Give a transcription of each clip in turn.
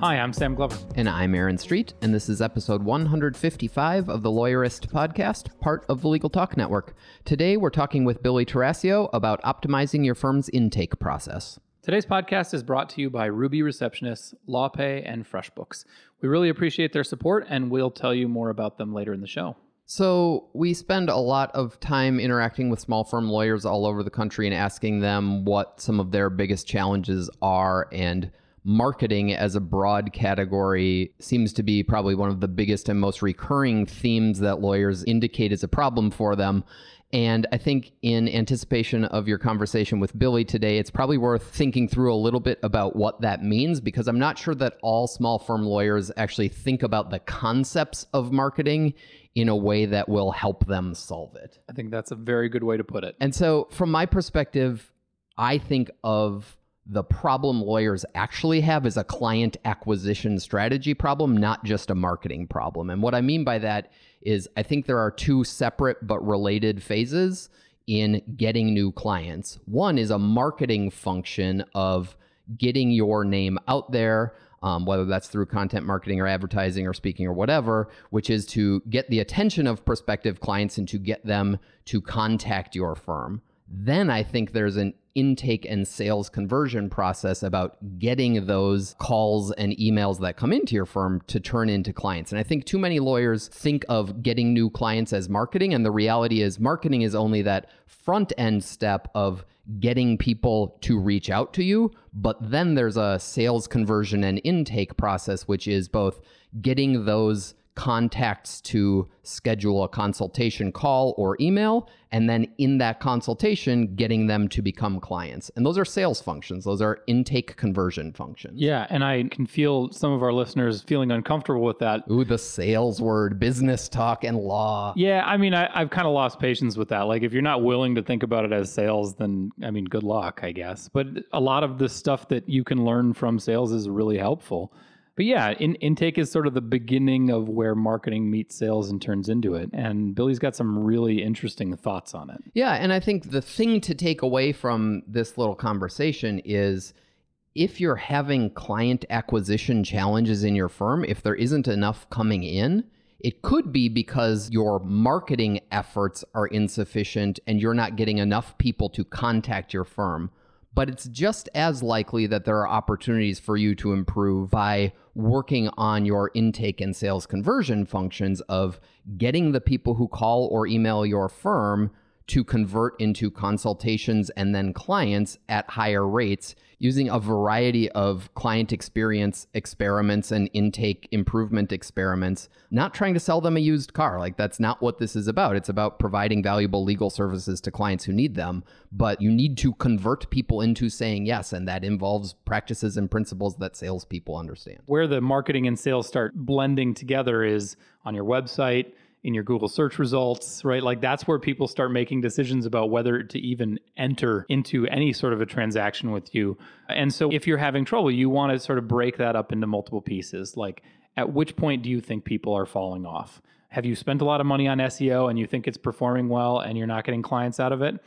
Hi, I'm Sam Glover. And I'm Aaron Street, and this is episode 155 of the Lawyerist podcast, part of the Legal Talk Network. Today, we're talking with Billy Tarascio about optimizing your firm's intake process. Today's podcast is brought to you by Ruby Receptionists, LawPay, and FreshBooks. We really appreciate their support, and we'll tell you more about them later in the show. So, we spend a lot of time interacting with small firm lawyers all over the country and asking them what some of their biggest challenges are and marketing as a broad category seems to be probably one of the biggest and most recurring themes that lawyers indicate is a problem for them. And I think, in anticipation of your conversation with Billy today, it's probably worth thinking through a little bit about what that means because I'm not sure that all small firm lawyers actually think about the concepts of marketing in a way that will help them solve it. I think that's a very good way to put it. And so, from my perspective, I think of the problem lawyers actually have is a client acquisition strategy problem, not just a marketing problem. And what I mean by that is I think there are two separate but related phases in getting new clients. One is a marketing function of getting your name out there. Um, whether that's through content marketing or advertising or speaking or whatever, which is to get the attention of prospective clients and to get them to contact your firm. Then I think there's an intake and sales conversion process about getting those calls and emails that come into your firm to turn into clients. And I think too many lawyers think of getting new clients as marketing. And the reality is, marketing is only that front end step of getting people to reach out to you. But then there's a sales conversion and intake process, which is both getting those contacts to schedule a consultation call or email, and then in that consultation, getting them to become clients. And those are sales functions, those are intake conversion functions. Yeah, and I can feel some of our listeners feeling uncomfortable with that. Ooh, the sales word, business talk, and law. Yeah, I mean, I, have kind of lost patience with that. Like, if you're not willing to think about it as sales, then, I mean, good luck, I guess. But a lot of the stuff that you can learn from sales is really helpful. But yeah, in, intake is sort of the beginning of where marketing meets sales and turns into it. And Billy's got some really interesting thoughts on it. Yeah. And I think the thing to take away from this little conversation is if you're having client acquisition challenges in your firm, if there isn't enough coming in, it could be because your marketing efforts are insufficient and you're not getting enough people to contact your firm but it's just as likely that there are opportunities for you to improve by working on your intake and sales conversion functions of getting the people who call or email your firm to convert into consultations and then clients at higher rates using a variety of client experience experiments and intake improvement experiments, not trying to sell them a used car. Like, that's not what this is about. It's about providing valuable legal services to clients who need them. But you need to convert people into saying yes. And that involves practices and principles that salespeople understand. Where the marketing and sales start blending together is on your website in your Google search results, right? Like that's where people start making decisions about whether to even enter into any sort of a transaction with you. And so if you're having trouble, you want to sort of break that up into multiple pieces. Like at which point do you think people are falling off? Have you spent a lot of money on SEO and you think it's performing well and you're not getting clients out of it?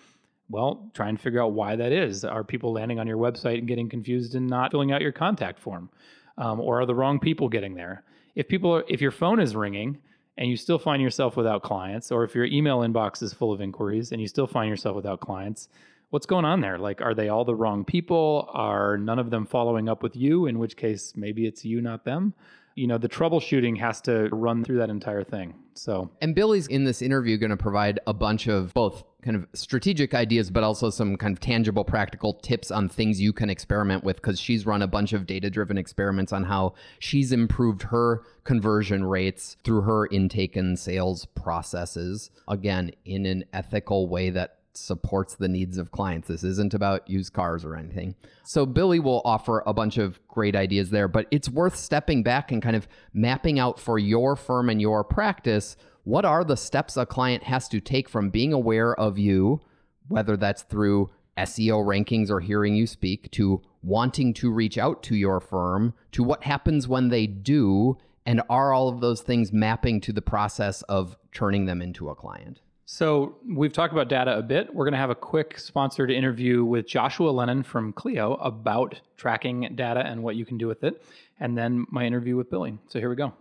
Well, try and figure out why that is. Are people landing on your website and getting confused and not filling out your contact form? Um, or are the wrong people getting there? If people are, if your phone is ringing and you still find yourself without clients, or if your email inbox is full of inquiries and you still find yourself without clients, what's going on there? Like, are they all the wrong people? Are none of them following up with you? In which case, maybe it's you, not them you know the troubleshooting has to run through that entire thing so and billy's in this interview going to provide a bunch of both kind of strategic ideas but also some kind of tangible practical tips on things you can experiment with because she's run a bunch of data driven experiments on how she's improved her conversion rates through her intake and sales processes again in an ethical way that supports the needs of clients. This isn't about used cars or anything. So Billy will offer a bunch of great ideas there, but it's worth stepping back and kind of mapping out for your firm and your practice what are the steps a client has to take from being aware of you, whether that's through SEO rankings or hearing you speak, to wanting to reach out to your firm, to what happens when they do, and are all of those things mapping to the process of turning them into a client? So we've talked about data a bit. We're going to have a quick sponsored interview with Joshua Lennon from Clio about tracking data and what you can do with it, and then my interview with Billy. So here we go.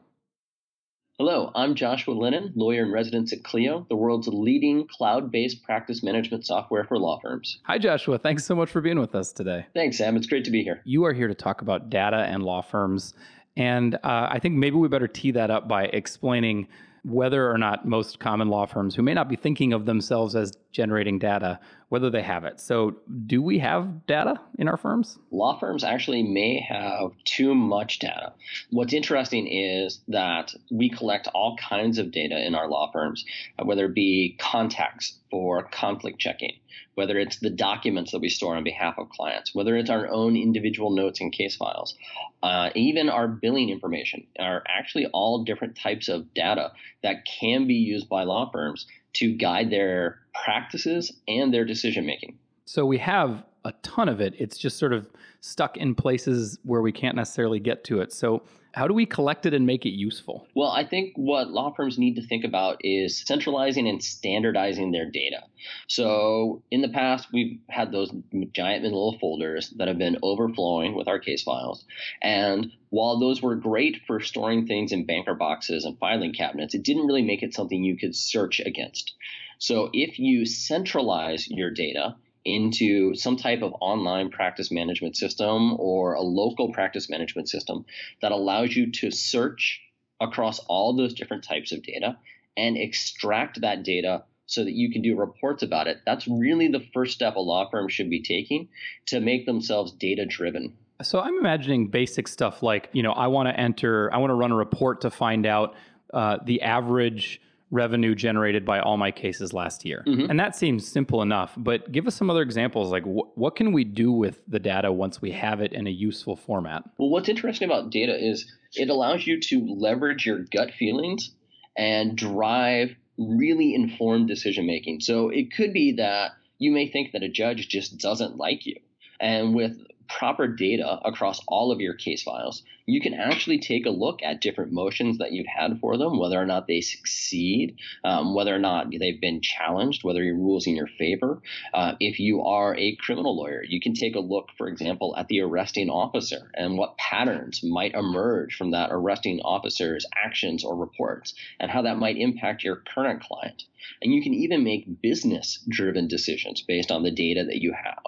Hello, I'm Joshua Lennon, lawyer in residence at Clio, the world's leading cloud based practice management software for law firms. Hi, Joshua. Thanks so much for being with us today. Thanks, Sam. It's great to be here. You are here to talk about data and law firms. And uh, I think maybe we better tee that up by explaining whether or not most common law firms who may not be thinking of themselves as generating data, whether they have it. So, do we have data in our firms? Law firms actually may have too much data. What's interesting is that we collect all kinds of data in our law firms, uh, whether it be contacts for conflict checking, whether it's the documents that we store on behalf of clients, whether it's our own individual notes and case files, uh, even our billing information are actually all different types of data that can be used by law firms to guide their practices and their decision making. So we have a ton of it. It's just sort of stuck in places where we can't necessarily get to it. So how do we collect it and make it useful? Well, I think what law firms need to think about is centralizing and standardizing their data. So, in the past, we've had those giant little folders that have been overflowing with our case files. And while those were great for storing things in banker boxes and filing cabinets, it didn't really make it something you could search against. So, if you centralize your data, into some type of online practice management system or a local practice management system that allows you to search across all those different types of data and extract that data so that you can do reports about it. That's really the first step a law firm should be taking to make themselves data driven. So I'm imagining basic stuff like, you know, I want to enter, I want to run a report to find out uh, the average revenue generated by all my cases last year. Mm-hmm. And that seems simple enough, but give us some other examples like wh- what can we do with the data once we have it in a useful format? Well, what's interesting about data is it allows you to leverage your gut feelings and drive really informed decision making. So it could be that you may think that a judge just doesn't like you. And with proper data across all of your case files, you can actually take a look at different motions that you've had for them, whether or not they succeed, um, whether or not they've been challenged, whether your rules in your favor. Uh, if you are a criminal lawyer, you can take a look, for example, at the arresting officer and what patterns might emerge from that arresting officer's actions or reports and how that might impact your current client. And you can even make business driven decisions based on the data that you have.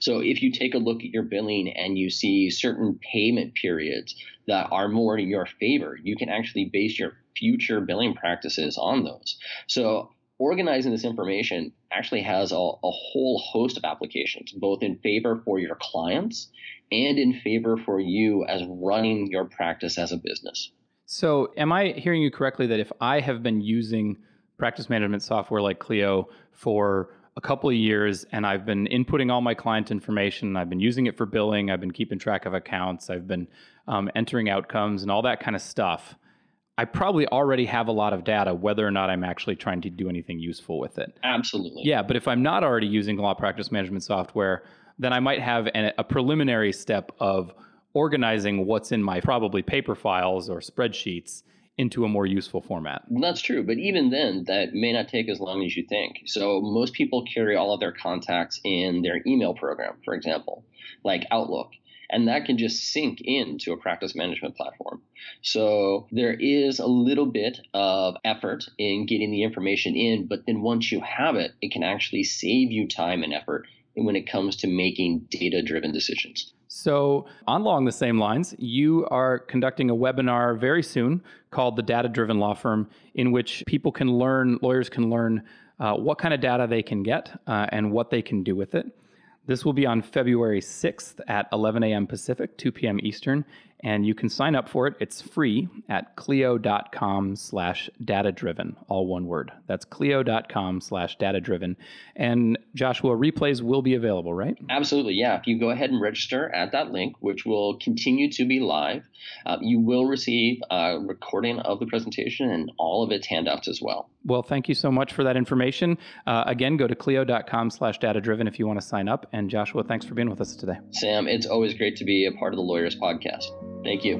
So if you take a look at your billing and you see certain payment periods that are more in your favor, you can actually base your future billing practices on those. So organizing this information actually has a, a, whole host of applications, both in favor for your clients and in favor for you as running your practice as a business. So, am I hearing you correctly that if I have been using practice management software like Clio for a couple of years and I've been inputting all my client information. I've been using it for billing. I've been keeping track of accounts. I've been um, entering outcomes and all that kind of stuff. I probably already have a lot of data, whether or not I'm actually trying to do anything useful with it. Absolutely. Yeah, but if I'm not already using law practice management software, then I might have an, a preliminary step of organizing what's in my probably paper files or spreadsheets into a more useful format. That's true, but even then, that may not take as long as you think. So most people carry all of their contacts in their email program, for example, like Outlook. And that can just sync into a practice management platform. So there is a little bit of effort in getting the information in, but then once you have it, it can actually save you time and effort when it comes to making data driven decisions. So, along the same lines, you are conducting a webinar very soon called the Data Driven Law Firm, in which people can learn, lawyers can learn uh, what kind of data they can get uh, and what they can do with it. This will be on February 6th at 11 a.m. Pacific, 2 p.m. Eastern. And you can sign up for it. It's free at clio.com slash data driven, all one word. That's clio.com slash data driven. And Joshua, replays will be available, right? Absolutely, yeah. If you go ahead and register at that link, which will continue to be live, uh, you will receive a recording of the presentation and all of its handouts as well. Well, thank you so much for that information. Uh, again, go to clio.com slash data driven if you want to sign up. And Joshua, thanks for being with us today. Sam, it's always great to be a part of the Lawyerist Podcast. Thank you.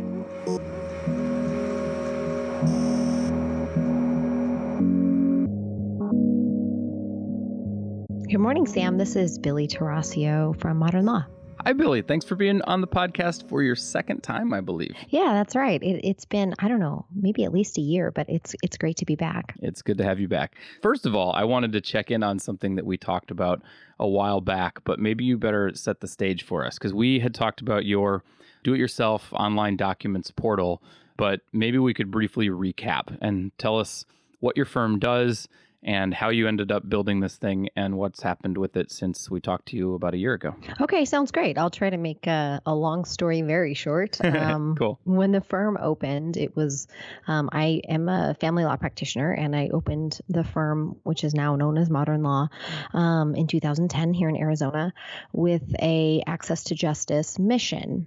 Good morning, Sam. This is Billy Tarascio from Modern Law. Hi, Billy. Thanks for being on the podcast for your second time, I believe. Yeah, that's right. It, has been I don't know, maybe at least a year, but it's it's great to be back. It's good to have you back. First of all, I wanted to check in on something that we talked about a while back, but maybe you better set the stage for us because we had talked about your do-it-yourself online documents portal, but maybe we could briefly recap and tell us what your firm does and how you ended up building this thing and what's happened with it since we talked to you about a year ago. Okay, sounds great. I'll try to make a, a long story very short. Um, cool. When the firm opened, it was um, I am a family law practitioner, and I opened the firm, which is now known as Modern Law, um, in 2010 here in Arizona, with a access to justice mission.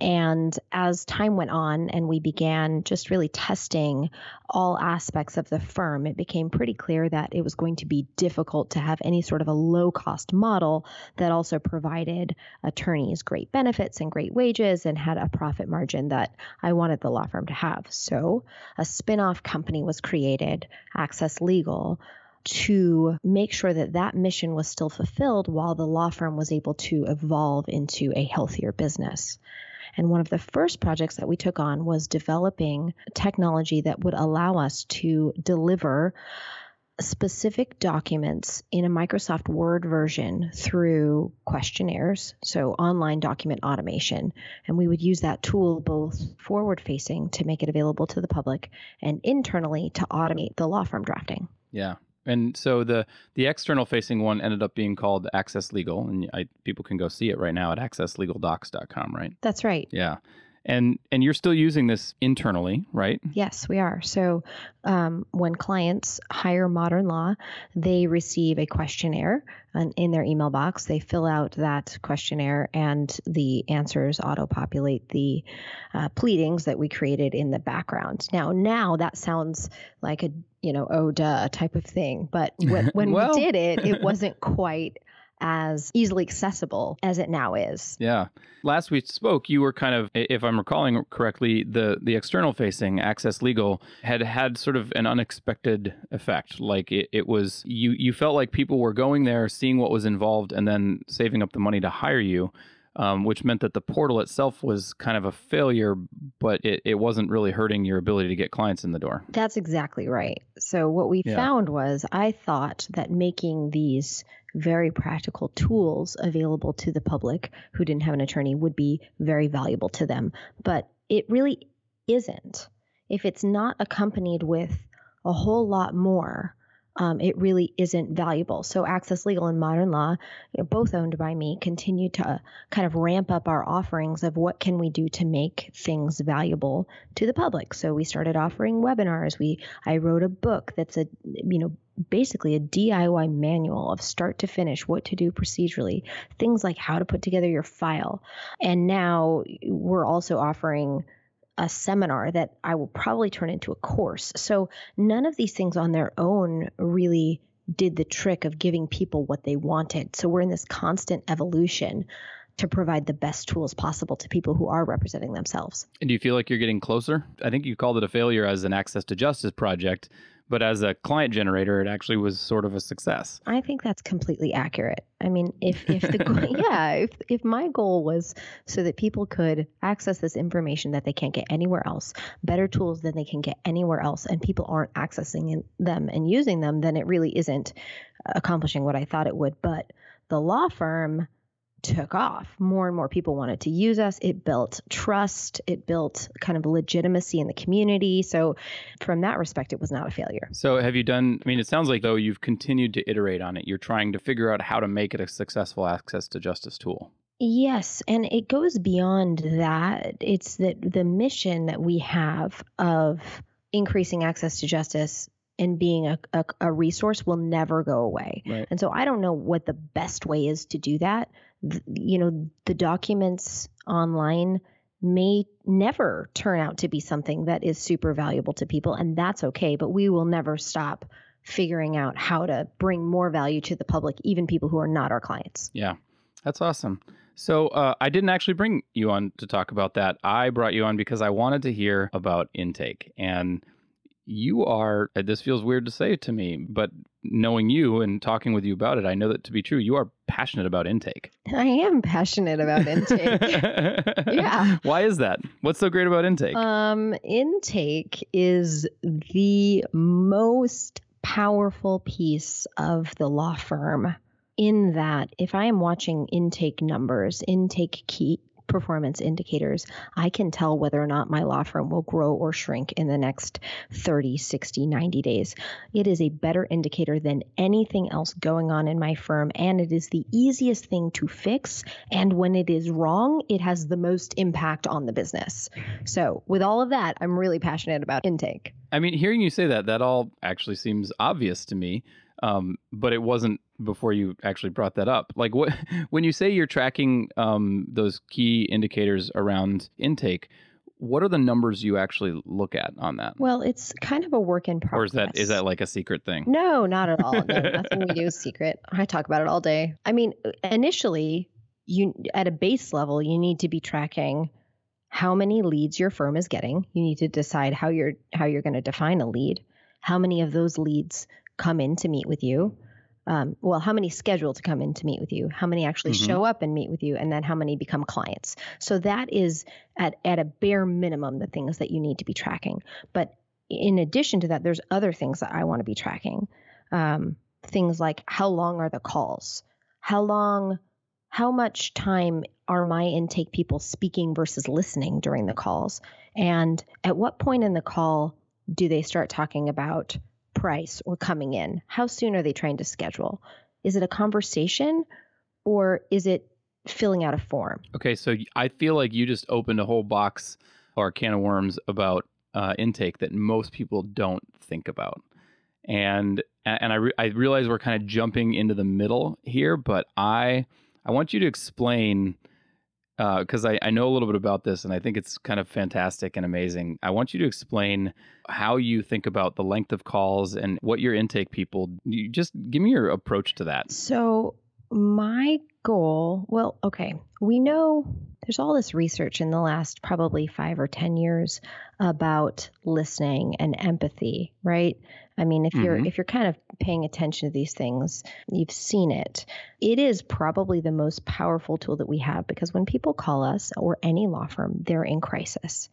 And as time went on, and we began just really testing all aspects of the firm, it became pretty clear that it was going to be difficult to have any sort of a low cost model that also provided attorneys great benefits and great wages and had a profit margin that I wanted the law firm to have. So a spin off company was created, Access Legal to make sure that that mission was still fulfilled while the law firm was able to evolve into a healthier business. And one of the first projects that we took on was developing technology that would allow us to deliver specific documents in a Microsoft Word version through questionnaires, so online document automation. And we would use that tool both forward facing to make it available to the public and internally to automate the law firm drafting. Yeah. And so the the external facing one ended up being called Access Legal, and I, people can go see it right now at accesslegaldocs.com, right? That's right. Yeah. And and you're still using this internally, right? Yes, we are. So um, when clients hire Modern Law, they receive a questionnaire in their email box. They fill out that questionnaire, and the answers auto-populate the uh, pleadings that we created in the background. Now, now that sounds like a you know oh duh type of thing, but when, when well. we did it, it wasn't quite as easily accessible as it now is. Yeah. Last we spoke, you were kind of, if I'm recalling correctly, the the external facing Access Legal had had sort of an unexpected effect. Like it, it was you you felt like people were going there, seeing what was involved, and then saving up the money to hire you. Um, which meant that the portal itself was kind of a failure, but it, it wasn't really hurting your ability to get clients in the door. That's exactly right. So, what we yeah. found was I thought that making these very practical tools available to the public who didn't have an attorney would be very valuable to them. But it really isn't. If it's not accompanied with a whole lot more, um, it really isn't valuable. So, Access Legal and Modern Law, both owned by me, continue to uh, kind of ramp up our offerings of what can we do to make things valuable to the public. So, we started offering webinars. We I wrote a book that's a you know basically a DIY manual of start to finish what to do procedurally, things like how to put together your file. And now we're also offering a seminar that I will probably turn into a course. So none of these things on their own really did the trick of giving people what they wanted. So we're in this constant evolution to provide the best tools possible to people who are representing themselves. And do you feel like you're getting closer? I think you called it a failure as an access to justice project but as a client generator, it actually was sort of a success. I think that's completely accurate. I mean, if if the yeah, if if my goal was so that people could access this information that they can't get anywhere else, better tools than they can get anywhere else, and people aren't accessing them and using them, then it really isn't accomplishing what I thought it would. But the law firm took off. More and more people wanted to use us. It built trust, it built kind of legitimacy in the community. So, from that respect, it was not a failure. So, have you done? I mean, it sounds like though you've continued to iterate on it. You're trying to figure out how to make it a successful access to justice tool. Yes, and it goes beyond that. It's that the mission that we have of increasing access to justice and being a, a, a resource will never go away. Right. And so I don't know what the best way is to do that. You know, the documents online may never turn out to be something that is super valuable to people, and that's okay, but we will never stop figuring out how to bring more value to the public, even people who are not our clients. Yeah, that's awesome. So uh, I didn't actually bring you on to talk about that. I brought you on because I wanted to hear about intake. And you are, uh, this feels weird to say to me, but knowing you and talking with you about it, I know that to be true. You are passionate about intake. I am passionate about intake. Yeah. Why is that? What's so great about intake? Um, intake is the most powerful piece of the law firm. In that, if I am watching intake numbers, intake key performance indicators, I can tell whether or not my law firm will grow or shrink in the next 30, 60, 90 days. It is a better indicator than anything else going on in my firm, and it is the easiest thing to fix. And when it is wrong, it has the most impact on the business. So, with all of that, I'm really passionate about intake. I mean, hearing you say that, that all actually seems obvious to me. Um, but it wasn't before you actually brought that up. Like, what when you say you're tracking um, those key indicators around intake, what are the numbers you actually look at on that? Well, it's kind of a work in progress. Or is that is that like a secret thing? No, not at all. No, nothing we do is secret. I talk about it all day. I mean, initially, you at a base level, you need to be tracking how many leads your firm is getting. You need to decide how you're how you're going to define a lead. How many of those leads come in to meet with you? Um, well, how many schedule to come in to meet with you? How many actually Mhm. show up and meet with you? And then how many become clients? So that is at at a bare minimum the things that you need to be tracking. But in addition to that, there's other things that I want to be tracking. Um, things like how long are the calls? How long, how much time are my intake people speaking versus listening during the calls? And at what point in the call do they start talking about price or coming in? How soon are they trying to schedule? Is it a conversation or is it filling out a form? Okay, so I feel like you just opened a whole box or a can of worms about uh, intake that most people don't think about, and and I re- I realize we're kind of jumping into the middle here, but I I want you to explain because I, I know a little bit about this and I think it's kind of fantastic and amazing. I want you to explain how you think about the length of calls and what your intake people. You just give me your approach to that. So, my goal, well, okay, we know there's all this research in the last probably five or 10 years about listening and empathy, right? I mean, if you're Mhm. if you're kind of paying attention to these things, you've seen it. It is probably the most powerful tool that we have because when people call us or any law firm, they're in crisis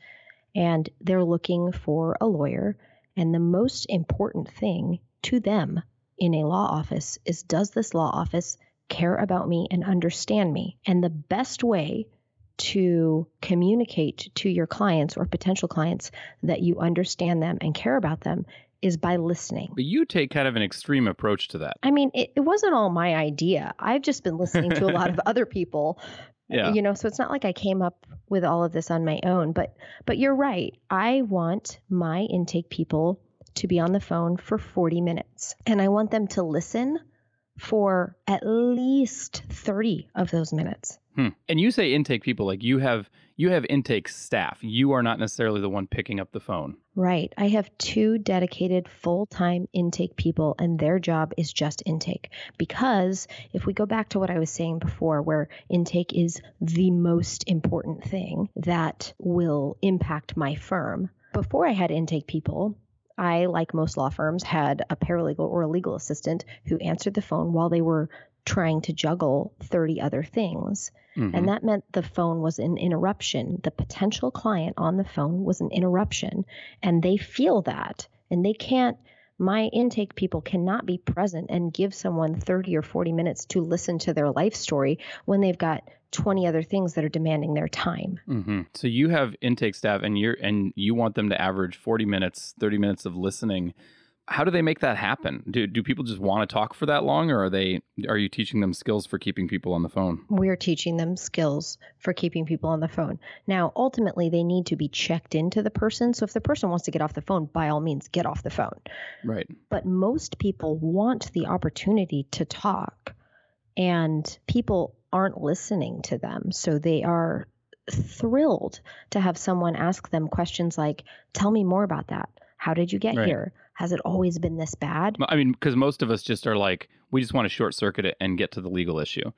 and they're looking for a lawyer. And the most important thing to them in a law office is does this law office care about me and understand me? And the best way to communicate to your clients or potential clients that you understand them and care about them is by listening. But you take kind of an extreme approach to that. I mean, it, it wasn't all my idea. I've just been listening to a lot of other people uh, Yeah. you know so it's not like i came up with all of this on my own but but you're right i want my intake people to be on the phone for 40 minutes and i want them to listen for at least 30 of those minutes Hmm. And you say intake people like you have you have intake staff. You are not necessarily the one picking up the phone. Right. I have two dedicated full time intake people, and their job is just intake. Because if we go back to what I was saying before, where intake is the most important thing that will impact my firm, before I had intake people, I, like most law firms, had a paralegal or a legal assistant who answered the phone while they were trying to juggle 30 other things. Mhm. And that meant the phone was an interruption. The potential client on the phone was an interruption. And they feel that. And they can't, my intake people cannot be present and give someone 30 or 40 minutes to listen to their life story when they've got 20 other things that are demanding their time. hmm So you have intake staff, and you're and you want them to average forty minutes, thirty minutes of listening how do they make that happen? Do do people just want to talk for that long, or are they are you teaching them skills for keeping people on the phone? We're teaching them skills for keeping people on the phone. Now, ultimately, they need to be checked into the person. So if the person wants to get off the phone, by all means, get off the phone. Right. But most people want the opportunity to talk, and people aren't listening to them. So they are thrilled to have someone ask them questions like, "Tell me more about that." How did you get Right. here? Has it always been this bad? I mean, because most of us just are like, we just want to short circuit it and get to the legal issue.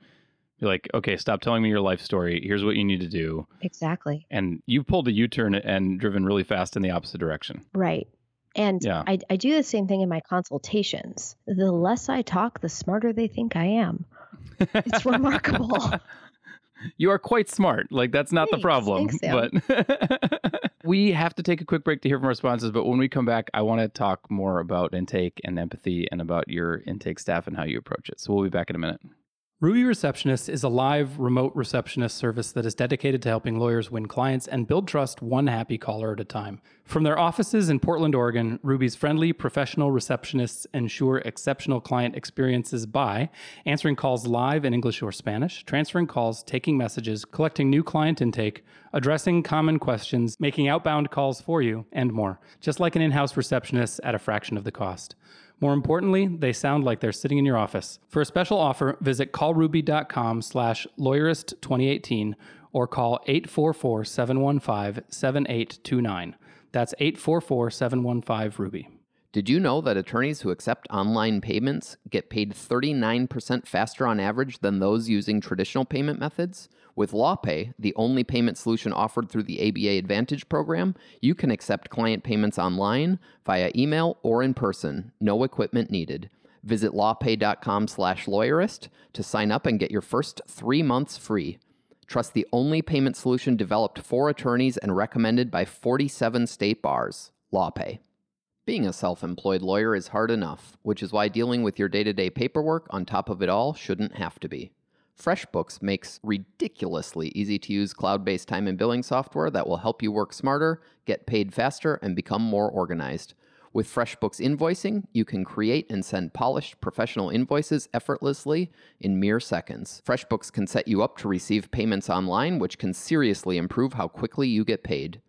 You're like, okay, stop telling me your life story. Here's what you need to do. Exactly. And you've pulled a U turn and driven really fast in the opposite direction. Right. And Yeah. I, I do the same thing in my consultations. The less I talk, the smarter they think I am. It's remarkable. You are quite smart. Like that's not the problem. Thanks, but we have to take a quick break to hear from our sponsors. But when we come back, I want to talk more about intake and empathy and about your intake staff and how you approach it. So we'll be back in a minute. Ruby Receptionist is a live remote receptionist service that is dedicated to helping lawyers win clients and build trust one happy caller at a time. From their offices in Portland, Oregon, Ruby's friendly professional receptionists ensure exceptional client experiences by answering calls live in English or Spanish, transferring calls, taking messages, collecting new client intake, addressing common questions, making outbound calls for you, and more. Just like an in house receptionist at a fraction of the cost. More importantly, they sound like they're sitting in your office. For a special offer, visit callruby.com slash lawyerist2018 or call 844-715-7829. That's 844-715-RUBY. Did you know that attorneys who accept online payments get paid 39% faster on average than those using traditional payment methods? With LawPay, the only payment solution offered through the ABA Advantage program, you can accept client payments online, via email, or in person. No equipment needed. Visit lawpay.com slash lawyerist to sign up and get your first 3 months free. Trust the only payment solution developed for attorneys and recommended by 47 state bars. LawPay. Being a self employed lawyer is hard enough, which is why dealing with your day to day paperwork on top of it all shouldn't have to be. FreshBooks makes ridiculously easy to use cloud based time and billing software that will help you work smarter, get paid faster, and become more organized. With FreshBooks invoicing, you can create and send polished professional invoices effortlessly in mere seconds. FreshBooks can set you up to receive payments online, which can seriously improve how quickly you get paid.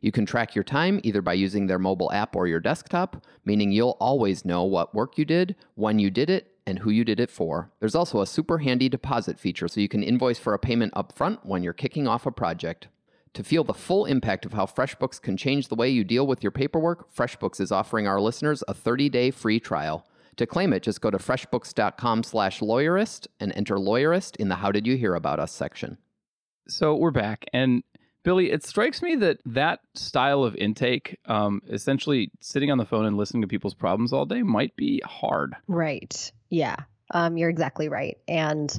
You can track your time either by using their mobile app or your desktop, meaning you'll always know what work you did, when you did it, and who you did it for. There's also a super handy deposit feature so you can invoice for a payment upfront when you're kicking off a project. To feel the full impact of how FreshBooks can change the way you deal with your paperwork, FreshBooks is offering our listeners a 30-day free trial. To claim it, just go to freshbooks.com/lawyerist and enter lawyerist in the how did you hear about us section. So we're back, and Billy, it strikes me that that style of intake, um, essentially sitting on the phone and listening to people's problems all day, might be hard. Right. Yeah. Um, you're exactly right. And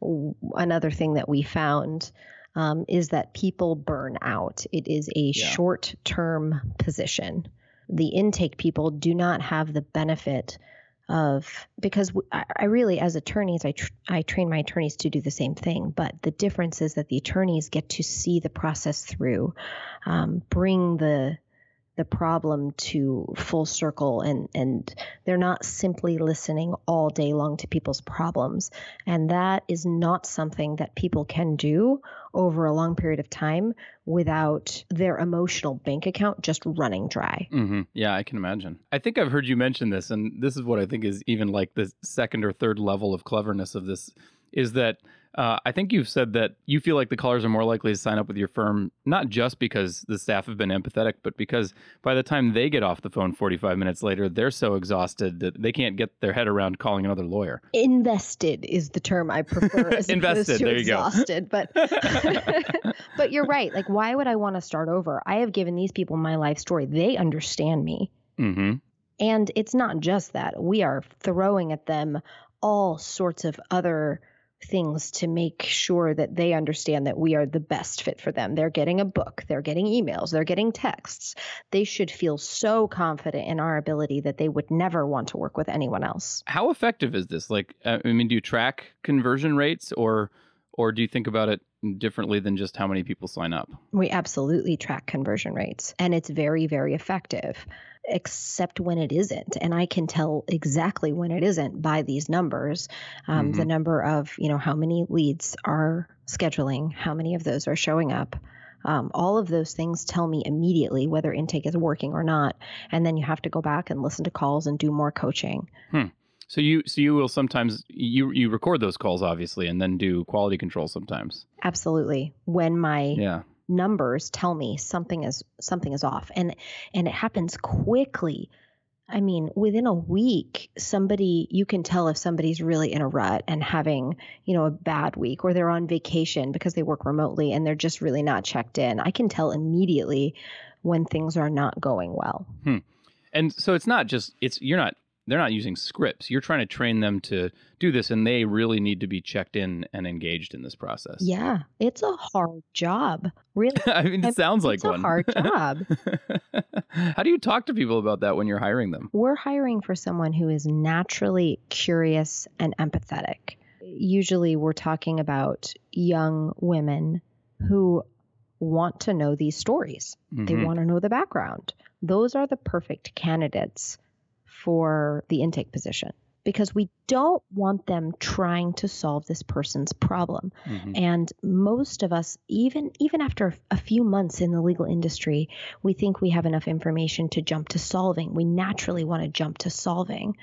w- another thing that we found um, is that people burn out. It is a Yeah. short term position. The intake people do not have the benefit of because I really as attorneys I tr- I train my attorneys to do the same thing but the difference is that the attorneys get to see the process through um, bring the the problem to full circle and and they're not simply listening all day long to people's problems and that is not something that people can do over a long period of time without their emotional bank account just running dry Mm-hmm. Yeah, I can imagine. I think I've heard you mention this, and this is what I think is even like the second or third level of cleverness of this is that uh, I think you've said that you feel like the callers are more likely to sign up with your firm, not just because the staff have been empathetic, but because by the time they get off the phone 45 minutes later, they're so exhausted that they can't get their head around calling another lawyer. invested is the term I prefer as Invested, to there you go. exhausted. But but you're right. Like, why would I want to start over? I have given these people my life story. They understand me, Mm-hmm. and it's not just that. We are throwing at them all sorts of other things to make sure that they understand that we are the best fit for them. They're getting a book, they're getting emails, they're getting texts. They should feel so confident in our ability that they would never want to work with anyone else. How effective is this? Like, uh, I mean, do you track conversion rates, or or do you think about it differently than just how many people sign up? We absolutely track conversion rates, and it's very, very effective. except when it isn't. And I can tell exactly when it isn't by these numbers. Um, Mm-hmm. The number of, you know, how many leads are scheduling, how many of those are showing up. Um, all of those things tell me immediately whether intake is working or not. And then you have to go back and listen to calls and do more coaching. So you so you will sometimes you you record those calls obviously and then do quality control sometimes. Absolutely. When my Yeah. numbers tell me something is something is off and and it happens quickly i mean within a week somebody you can tell if somebody's really in a rut and having you know a bad week or they're on vacation because they work remotely and they're just really not checked in i can tell immediately when things are not going well hmm. And so it's not just it's you're not they're not using scripts. You're trying to train them to do this and they really need to be checked in and engaged in this process. yeah it's a hard job really I mean it It's- sounds like it's a one. hard job. How do you talk to people about that when you're hiring them? we're hiring for someone who is naturally curious and empathetic. Usually, we're talking about young women who want to know these stories. They Mhm. want to know the background. Those are the perfect candidates for the intake position because we don't want them trying to solve this person's problem. Mhm. And most of us, even even after a few months in the legal industry, we think we have enough information to jump to solving. We naturally want to jump to solving,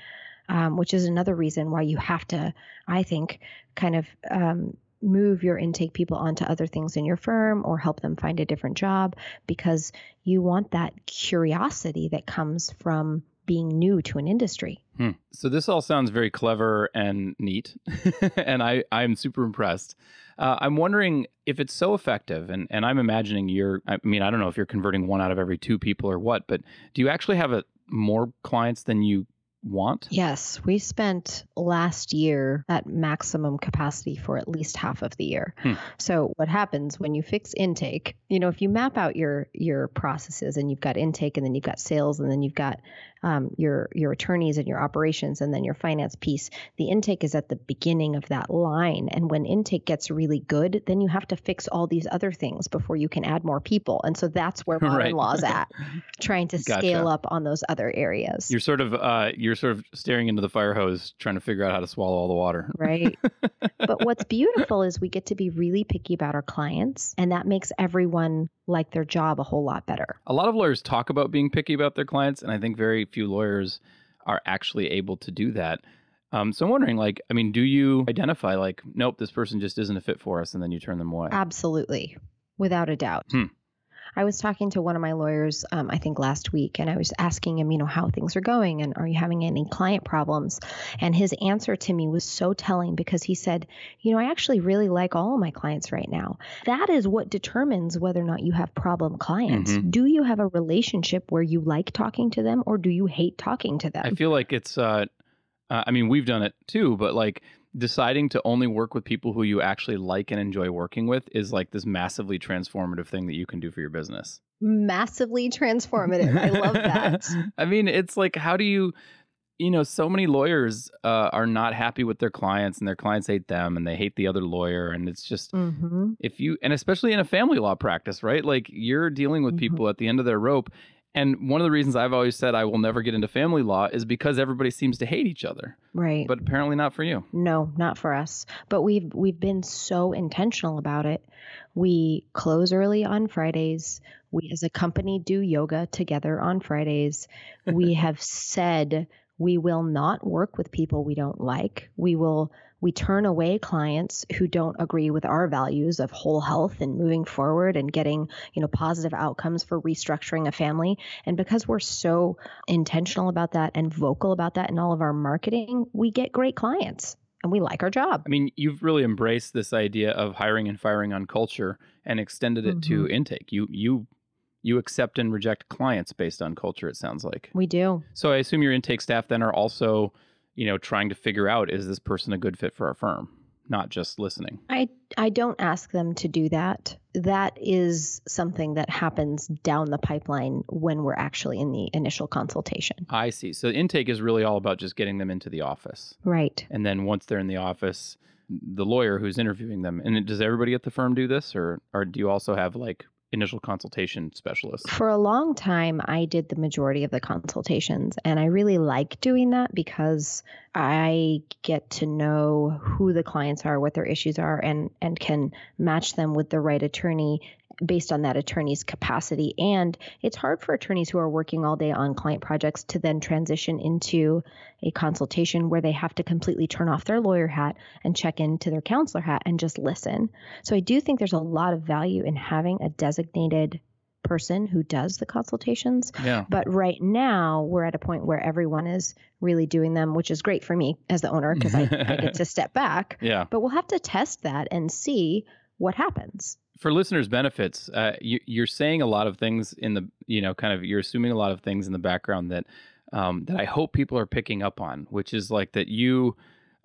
um, which is another reason why you have to, I think, kind of um, move your intake people onto other things in your firm or help them find a different job because you want that curiosity that comes from being new to an industry. Hmm. So this all sounds very clever and neat, and I I'm super impressed. Uh, I'm wondering if it's so effective, and and I'm imagining you're. I mean, I don't know if you're converting one out of every two people or what, but do you actually have a more clients than you want? Yes, we spent last year at maximum capacity for at least half of the year. Hmm. So what happens when you fix intake? You know, if you map out your your processes and you've got intake and then you've got sales and then you've got um, your your attorneys and your operations and then your finance piece, the intake is at the beginning of that line. And when intake gets really good, then you have to fix all these other things before you can add more people. And so that's where modern Right. law's at, trying to Gotcha. scale up on those other areas. You're sort of uh, you're sort of staring into the fire hose, trying to figure out how to swallow all the water. right? but what's beautiful is we get to be really picky about our clients, and that makes everyone like their job a whole lot better. A lot of lawyers talk about being picky about their clients, and I think very few lawyers are actually able to do that. Um, so I'm wondering, like, I mean, do you identify like, nope, this person just isn't a fit for us, and then you turn them away? Absolutely, without a doubt. Hmm. I was talking to one of my lawyers, um, I think last week, and I was asking him, you know, how things are going and are you having any client problems? And his answer to me was so telling because he said, you know, I actually really like all of my clients right now. That is what determines whether or not you have problem clients. Mhm. Do you have a relationship where you like talking to them or do you hate talking to them? I feel like it's, uh, uh, I mean, we've done it too, but like deciding to only work with people who you actually like and enjoy working with is like this massively transformative thing that you can do for your business. Massively transformative. I love that. I mean, it's like, how do you, you know, so many lawyers uh, are not happy with their clients and their clients hate them and they hate the other lawyer. And it's just, hmm if you, and especially in a family law practice, right? Like you're dealing with Mhm. people at the end of their rope. And one of the reasons I've always said I will never get into family law is because everybody seems to hate each other, Right. but apparently not for you. No, not for us. But we've we've been so intentional about it. We close early on Fridays. We as a company do yoga together on Fridays. We have said we will not work with people we don't like. We will we turn away clients who don't agree with our values of whole health and moving forward and getting, you know, positive outcomes for restructuring a family. And because we're so intentional about that and vocal about that in all of our marketing, we get great clients and we like our job. I mean, you've really embraced this idea of hiring and firing on culture and extended it to mm-hmm. intake. You, you, you accept and reject clients based on culture, it sounds like. We do. So I assume your intake staff then are also, you know, trying to figure out is this person a good fit for our firm, not just listening. I I don't ask them to do that. That is something that happens down the pipeline when we're actually in the initial consultation. I see. So intake is really all about just getting them into the office. Right. And then once they're in the office, the lawyer who's interviewing them, and does everybody at the firm do this or or do you also have like initial consultation specialist? For a long time, I did the majority of the consultations, and I really like doing that because I get to know who the clients are, what their issues are, and and can match them with the right attorney based on that attorney's capacity. And it's hard for attorneys who are working all day on client projects to then transition into a consultation where they have to completely turn off their lawyer hat and check into their counselor hat and just listen. So I do think there's a lot of value in having a designated person who does the consultations. Yeah. But right now, we're at a point where everyone is really doing them, which is great for me as the owner because I, I get to step back. Yeah. But we'll have to test that and see what happens for listeners' benefits, uh, you, are saying a lot of things in the, you know, kind of, you're assuming a lot of things in the background that, um, that I hope people are picking up on, which is like that you,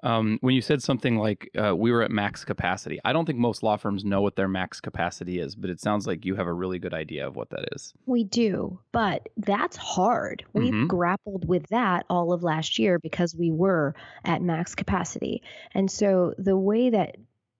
um, when you said something like uh, we were at max capacity, I don't think most law firms know what their max capacity is, but it sounds like you have a really good idea of what that is. We do, but that's hard. We've mm-hmm. grappled with that all of last year because we were at max capacity. And so the way that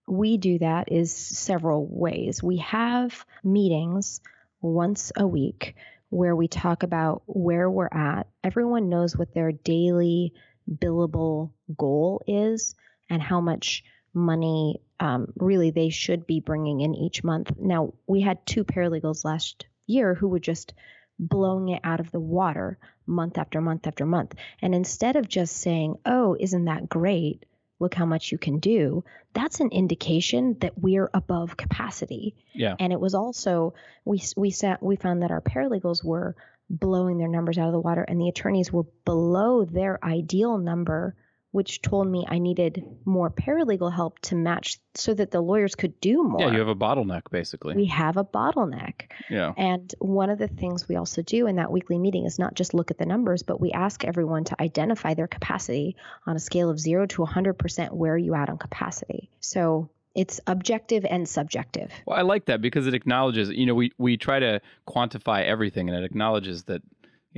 we do that is several ways. We have meetings once a week where we talk about where we're at. Everyone knows what their daily billable goal is and how much money um, really they should be bringing in each month. Now, we had two paralegals last year who were just blowing it out of the water month after month after month. And instead of just saying, oh, isn't that great? Look how much you can do, that's an indication that we're above capacity. Yeah. And it was also we we sat we found that our paralegals were blowing their numbers out of the water and the attorneys were below their ideal number which told me I needed more paralegal help to match so that the lawyers could do more. Yeah, you have a bottleneck basically. We have a bottleneck. Yeah. And one of the things we also do in that weekly meeting is not just look at the numbers, but we ask everyone to identify their capacity on a scale of 0 to 100% where are you at on capacity. So it's objective and subjective. Well, I like that because it acknowledges, you know, we we try to quantify everything and it acknowledges that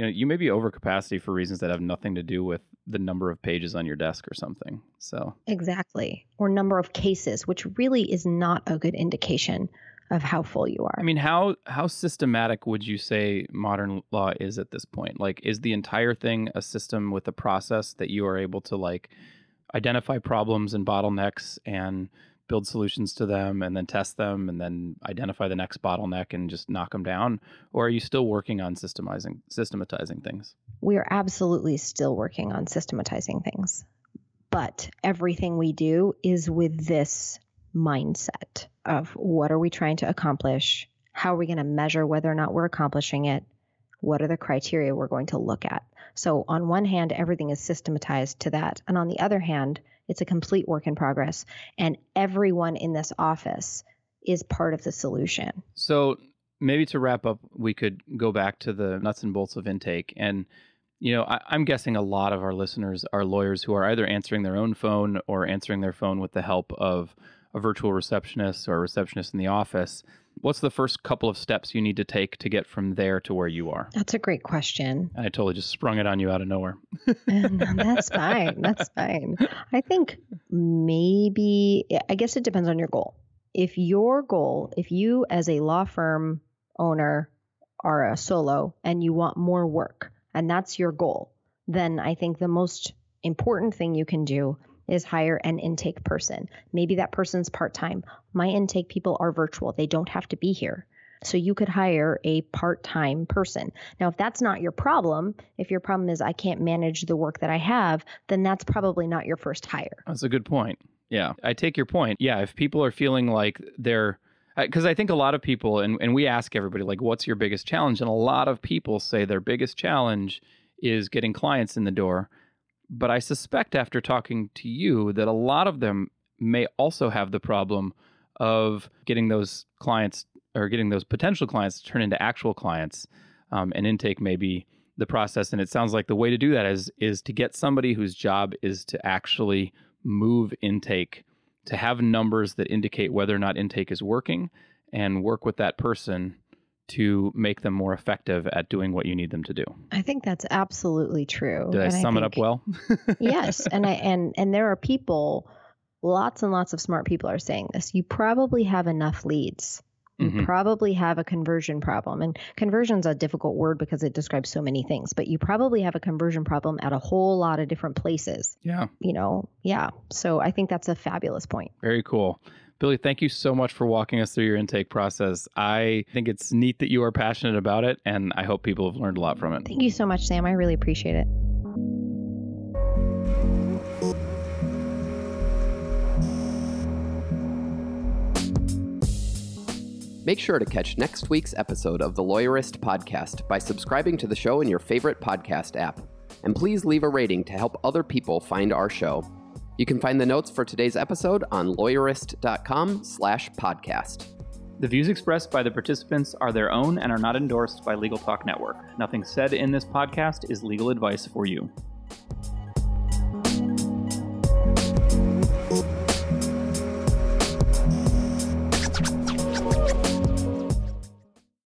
you know, you may be over capacity for reasons that have nothing to do with the number of pages on your desk or something. So exactly, or number of cases, which really is not a good indication of how full you are. I mean, how how systematic would you say modern law is at this point? Like, is the entire thing a system with a process that you are able to like identify problems and bottlenecks and build solutions to them and then test them and then identify the next bottleneck and just knock them down or are you still working on systemizing systematizing things? We are absolutely still working on systematizing things but everything we do is with this mindset of what are we trying to accomplish? How are we going to measure whether or not we're accomplishing it? What are the criteria we're going to look at? So on one hand everything is systematized to that and on the other hand it's a complete work in progress. And everyone in this office is part of the solution. So maybe to wrap up, we could go back to the nuts and bolts of intake. And, you know, I, am guessing a lot of our listeners are lawyers who are either answering their own phone or answering their phone with the help of a virtual receptionist or a receptionist in the office. What's the first couple of steps you need to take to get from there to where you are? That's a great question. I totally just sprung it on you out of nowhere. that's fine. That's fine. I think maybe, I guess it depends on your goal. If your goal, if you as a law firm owner are a solo and you want more work, and that's your goal, then I think the most important thing you can do is hire an intake person. Maybe that person's part time. My intake people are virtual, they don't have to be here. So you could hire a part time person. Now, if that's not your problem, if your problem is I can't manage the work that I have, then that's probably not your first hire. That's a good point. Yeah, I take your point. Yeah, if people are feeling like they're, because I think a lot of people, and, and we ask everybody, like, what's your biggest challenge? And a lot of people say their biggest challenge is getting clients in the door. But I suspect after talking to you that a lot of them may also have the problem of getting those clients or getting those potential clients to turn into actual clients. Um, and intake may be the process. And it sounds like the way to do that is is to get somebody whose job is to actually move intake, to have numbers that indicate whether or not intake is working, and work with that person to make them more effective at doing what you need them to do. I think that's absolutely true. Did I sum I it up well? yes, and I and and there are people lots and lots of smart people are saying this. You probably have enough leads you Mhm. probably have a conversion problem. And conversion's a difficult word because it describes so many things, but you probably have a conversion problem at a whole lot of different places. Yeah. You know, yeah. So I think that's a fabulous point. Very cool. Billy, thank you so much for walking us through your intake process. I think it's neat that you are passionate about it, and I hope people have learned a lot from it. Thank you so much, Sam. I really appreciate it. Make sure to catch next week's episode of the Lawyerist podcast by subscribing to the show in your favorite podcast app. And please leave a rating to help other people find our show. You can find the notes for today's episode on lawyerist.com slash podcast. The views expressed by the participants are their own and are not endorsed by Legal Talk Network. Nothing said in this podcast is legal advice for you.